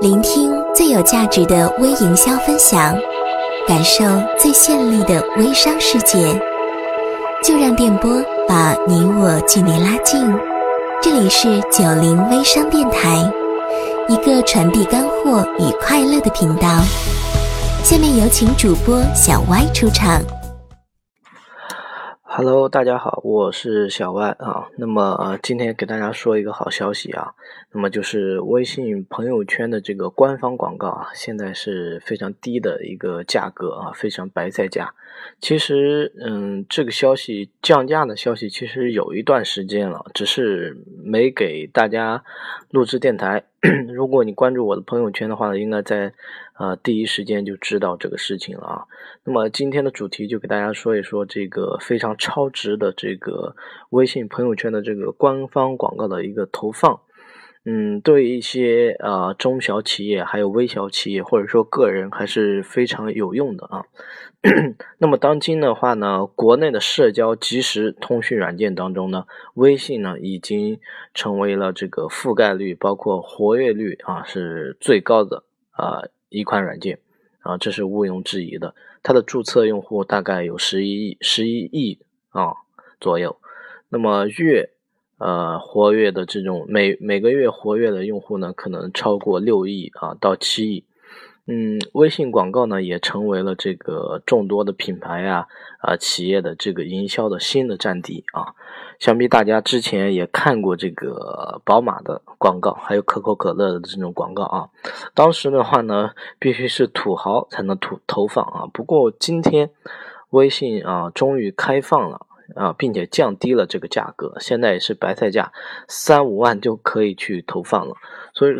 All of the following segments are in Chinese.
聆听最有价值的微营销分享，感受最绚丽的微商世界。就让电波把你我距离拉近。这里是九零微商电台，一个传递干货与快乐的频道。下面有请主播小歪出场。Hello，大家好，我是小歪啊。那么，今天给大家说一个好消息啊。那么就是微信朋友圈的这个官方广告啊，现在是非常低的一个价格啊，非常白菜价。其实，嗯，这个消息降价的消息其实有一段时间了，只是没给大家录制电台。如果你关注我的朋友圈的话，应该在呃第一时间就知道这个事情了啊。那么今天的主题就给大家说一说这个非常超值的这个微信朋友圈的这个官方广告的一个投放。嗯，对一些呃中小企业还有微小企业或者说个人还是非常有用的啊。那么当今的话呢，国内的社交即时通讯软件当中呢，微信呢已经成为了这个覆盖率包括活跃率啊是最高的啊一款软件啊，这是毋庸置疑的。它的注册用户大概有十一亿十一亿啊左右，那么月。呃，活跃的这种每每个月活跃的用户呢，可能超过六亿啊到七亿。嗯，微信广告呢，也成为了这个众多的品牌啊啊企业的这个营销的新的战地啊。想必大家之前也看过这个宝马的广告，还有可口可乐的这种广告啊。当时的话呢，必须是土豪才能投投放啊。不过今天，微信啊，终于开放了。啊，并且降低了这个价格，现在也是白菜价，三五万就可以去投放了。所以，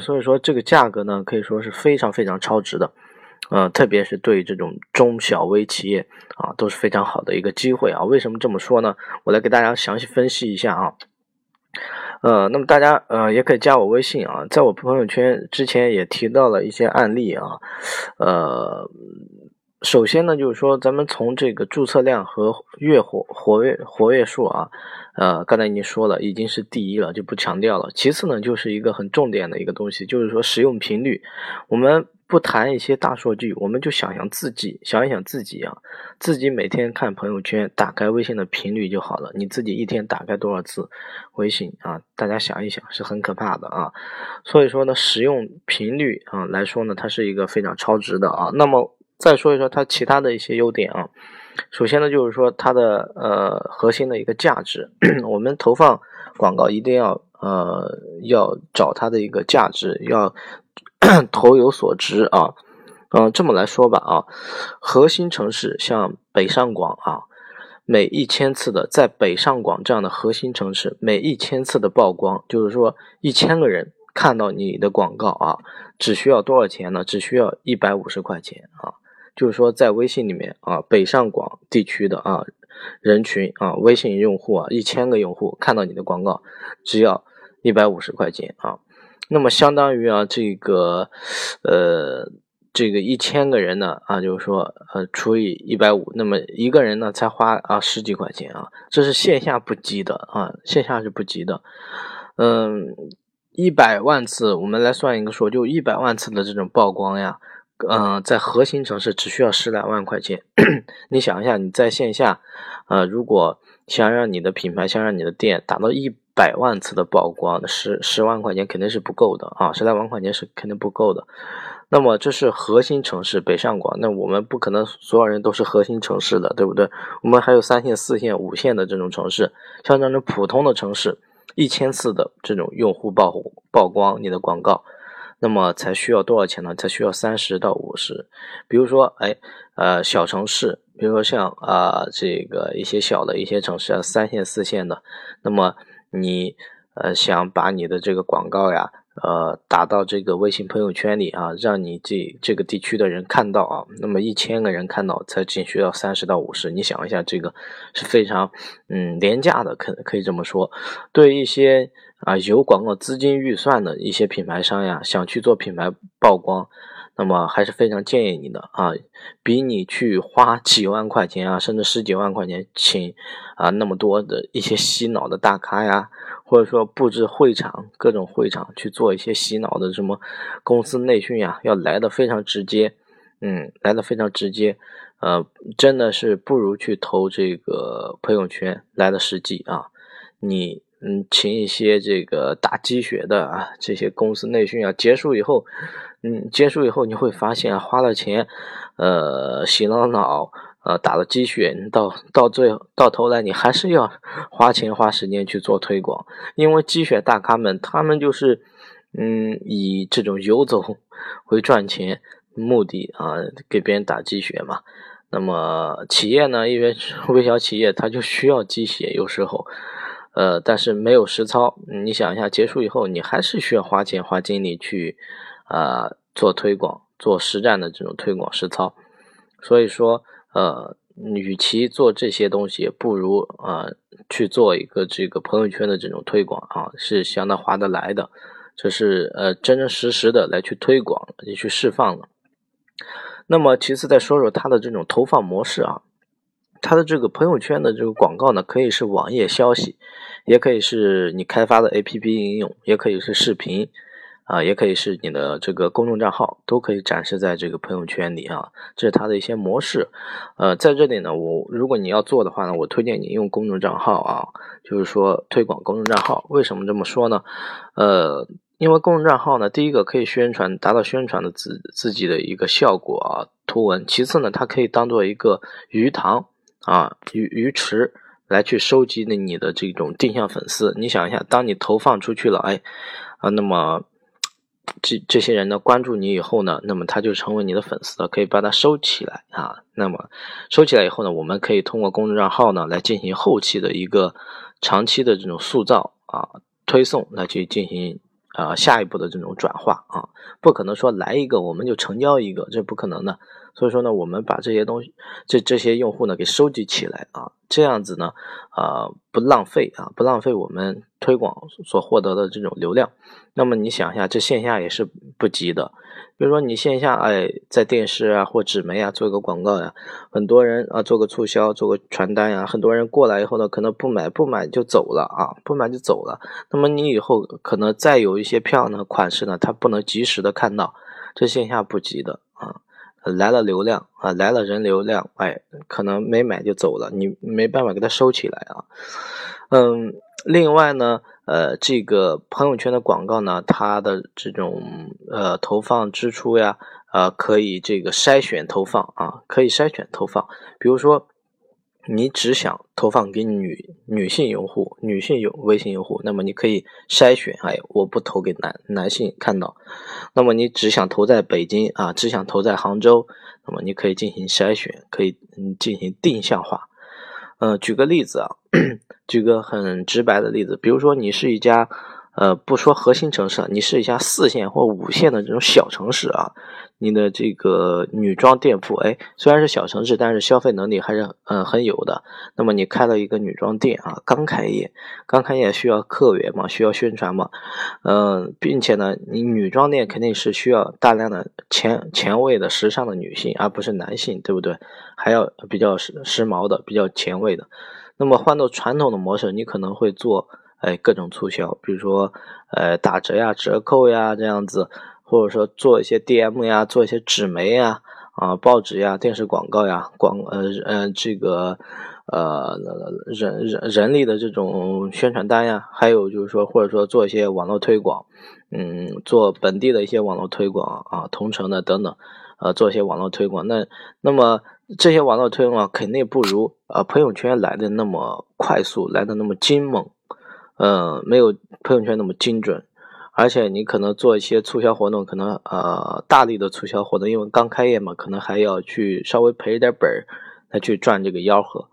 所以说这个价格呢，可以说是非常非常超值的。呃，特别是对这种中小微企业啊，都是非常好的一个机会啊。为什么这么说呢？我来给大家详细分析一下啊。呃，那么大家呃也可以加我微信啊，在我朋友圈之前也提到了一些案例啊，呃。首先呢，就是说咱们从这个注册量和月活活跃活跃数啊，呃，刚才已经说了，已经是第一了，就不强调了。其次呢，就是一个很重点的一个东西，就是说使用频率。我们不谈一些大数据，我们就想想自己，想一想自己啊，自己每天看朋友圈、打开微信的频率就好了。你自己一天打开多少次微信啊？大家想一想，是很可怕的啊。所以说呢，使用频率啊来说呢，它是一个非常超值的啊。那么。再说一说它其他的一些优点啊，首先呢，就是说它的呃核心的一个价值，我们投放广告一定要呃要找它的一个价值，要 投有所值啊，嗯，这么来说吧啊，核心城市像北上广啊，每一千次的在北上广这样的核心城市，每一千次的曝光，就是说一千个人看到你的广告啊，只需要多少钱呢？只需要一百五十块钱啊。就是说，在微信里面啊，北上广地区的啊人群啊，微信用户啊，一千个用户看到你的广告，只要一百五十块钱啊，那么相当于啊，这个呃，这个一千个人呢啊，就是说呃，除以一百五，那么一个人呢才花啊十几块钱啊，这是线下不急的啊，线下是不急的，嗯，一百万次，我们来算一个数，就一百万次的这种曝光呀。嗯，在核心城市只需要十来万块钱。你想一下，你在线下，呃，如果想让你的品牌，想让你的店达到一百万次的曝光，十十万块钱肯定是不够的啊，十来万块钱是肯定不够的。那么这是核心城市北上广，那我们不可能所有人都是核心城市的，对不对？我们还有三线、四线、五线的这种城市，像这种普通的城市，一千次的这种用户曝曝光你的广告。那么才需要多少钱呢？才需要三十到五十。比如说，哎，呃，小城市，比如说像啊，这个一些小的一些城市啊，三线、四线的，那么你呃想把你的这个广告呀。呃，打到这个微信朋友圈里啊，让你这这个地区的人看到啊，那么一千个人看到才仅需要三十到五十，你想一下，这个是非常嗯廉价的，可可以这么说。对一些啊有广告资金预算的一些品牌商呀，想去做品牌曝光，那么还是非常建议你的啊，比你去花几万块钱啊，甚至十几万块钱请啊那么多的一些洗脑的大咖呀。或者说布置会场，各种会场去做一些洗脑的什么公司内训呀，要来的非常直接，嗯，来的非常直接，呃，真的是不如去投这个朋友圈来的实际啊。你嗯，请一些这个打鸡血的啊，这些公司内训啊，结束以后，嗯，结束以后你会发现花了钱，呃，洗了脑。呃，打了鸡血，你到到最到头来，你还是要 花钱花时间去做推广，因为鸡血大咖们，他们就是，嗯，以这种游走 为赚钱目的啊，给别人打鸡血嘛。那么企业呢，因为微小企业，它就需要鸡血，有时候，呃，但是没有实操。你想一下，结束以后，你还是需要花钱花精力去啊做推广，做实战的这种推广实操。所以说。呃，与其做这些东西，不如啊去做一个这个朋友圈的这种推广啊，是相当划得来的。这是呃真真实实的来去推广，也去释放了。那么其次再说说它的这种投放模式啊，它的这个朋友圈的这个广告呢，可以是网页消息，也可以是你开发的 APP 应用，也可以是视频。啊，也可以是你的这个公众账号，都可以展示在这个朋友圈里啊。这是它的一些模式。呃，在这里呢，我如果你要做的话呢，我推荐你用公众账号啊，就是说推广公众账号。为什么这么说呢？呃，因为公众账号呢，第一个可以宣传，达到宣传的自自己的一个效果啊，图文。其次呢，它可以当做一个鱼塘啊，鱼鱼池来去收集的你的这种定向粉丝。你想一下，当你投放出去了，哎啊，那么。这这些人呢关注你以后呢，那么他就成为你的粉丝了，可以把它收起来啊。那么收起来以后呢，我们可以通过公众账号呢来进行后期的一个长期的这种塑造啊、推送来去进行呃下一步的这种转化啊。不可能说来一个我们就成交一个，这不可能的。所以说呢，我们把这些东西，这这些用户呢给收集起来啊，这样子呢，啊不浪费啊，不浪费我们推广所获得的这种流量。那么你想一下，这线下也是不急的。比如说你线下哎，在电视啊或纸媒啊做一个广告呀，很多人啊做个促销，做个传单呀，很多人过来以后呢，可能不买不买就走了啊，不买就走了。那么你以后可能再有一些票呢款式呢，他不能及时的看到，这线下不急的啊。来了流量啊，来了人流量，哎，可能没买就走了，你没办法给它收起来啊。嗯，另外呢，呃，这个朋友圈的广告呢，它的这种呃投放支出呀，呃，可以这个筛选投放啊，可以筛选投放，比如说。你只想投放给女女性用户、女性用微信用户，那么你可以筛选，哎，我不投给男男性看到。那么你只想投在北京啊，只想投在杭州，那么你可以进行筛选，可以嗯进行定向化。嗯，举个例子啊，举个很直白的例子，比如说你是一家。呃，不说核心城市，你试一下四线或五线的这种小城市啊，你的这个女装店铺，哎，虽然是小城市，但是消费能力还是嗯很有的。那么你开了一个女装店啊，刚开业，刚开业需要客源嘛，需要宣传嘛，嗯，并且呢，你女装店肯定是需要大量的前前卫的时尚的女性，而不是男性，对不对？还要比较时时髦的，比较前卫的。那么换到传统的模式，你可能会做。哎，各种促销，比如说，呃，打折呀、折扣呀这样子，或者说做一些 DM 呀，做一些纸媒呀、啊报纸呀、电视广告呀、广呃呃这个呃人人人力的这种宣传单呀，还有就是说，或者说做一些网络推广，嗯，做本地的一些网络推广啊，同城的等等，呃，做一些网络推广。那那么这些网络推广肯定不如呃朋友圈来的那么快速，来的那么精猛。嗯，没有朋友圈那么精准，而且你可能做一些促销活动，可能呃大力的促销活动，因为刚开业嘛，可能还要去稍微赔一点本儿来去赚这个吆喝。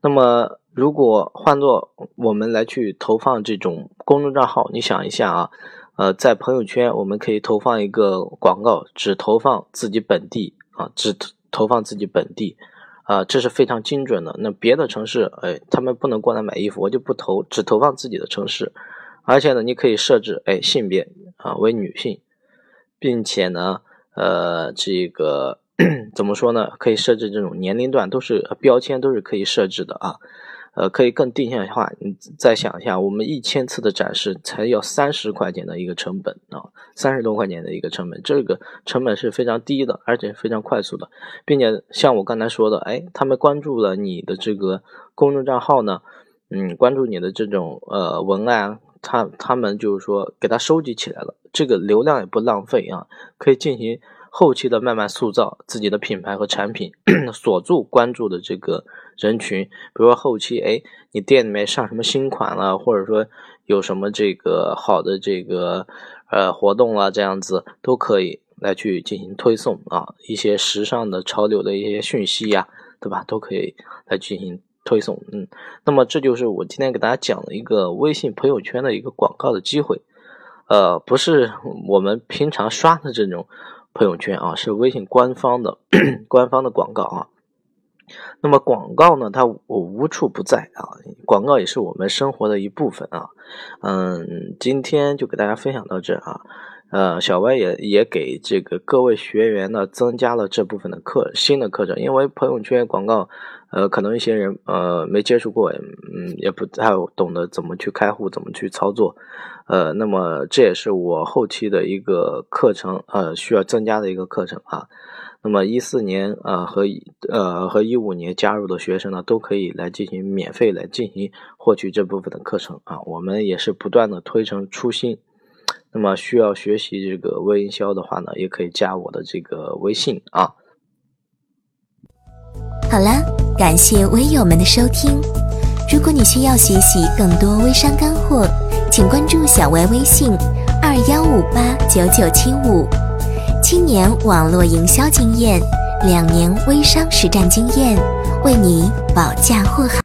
那么如果换做我们来去投放这种公众账号，你想一下啊，呃，在朋友圈我们可以投放一个广告，只投放自己本地啊，只投放自己本地。啊，这是非常精准的。那别的城市，哎，他们不能过来买衣服，我就不投，只投放自己的城市。而且呢，你可以设置，哎，性别啊为女性，并且呢，呃，这个 怎么说呢？可以设置这种年龄段，都是标签，都是可以设置的啊。呃，可以更定向化。你再想一下，我们一千次的展示才要三十块钱的一个成本啊，三十多块钱的一个成本，这个成本是非常低的，而且非常快速的，并且像我刚才说的，哎，他们关注了你的这个公众账号呢，嗯，关注你的这种呃文案，他他们就是说给他收集起来了，这个流量也不浪费啊，可以进行。后期的慢慢塑造自己的品牌和产品，锁住关注的这个人群。比如说后期，哎，你店里面上什么新款了，或者说有什么这个好的这个呃活动了，这样子都可以来去进行推送啊。一些时尚的潮流的一些讯息呀，对吧？都可以来进行推送。嗯，那么这就是我今天给大家讲的一个微信朋友圈的一个广告的机会。呃，不是我们平常刷的这种。朋友圈啊，是微信官方的 官方的广告啊。那么广告呢，它无处不在啊，广告也是我们生活的一部分啊。嗯，今天就给大家分享到这啊。呃，小歪也也给这个各位学员呢增加了这部分的课新的课程，因为朋友圈广告，呃，可能一些人呃没接触过，嗯，也不太懂得怎么去开户，怎么去操作，呃，那么这也是我后期的一个课程，呃，需要增加的一个课程啊。那么一四年呃和呃和一五年加入的学生呢，都可以来进行免费来进行获取这部分的课程啊。我们也是不断的推陈出新。那么需要学习这个微营销的话呢，也可以加我的这个微信啊。好了，感谢微友们的收听。如果你需要学习更多微商干货，请关注小歪微信二幺五八九九七五。七年网络营销经验，两年微商实战经验，为你保驾护航。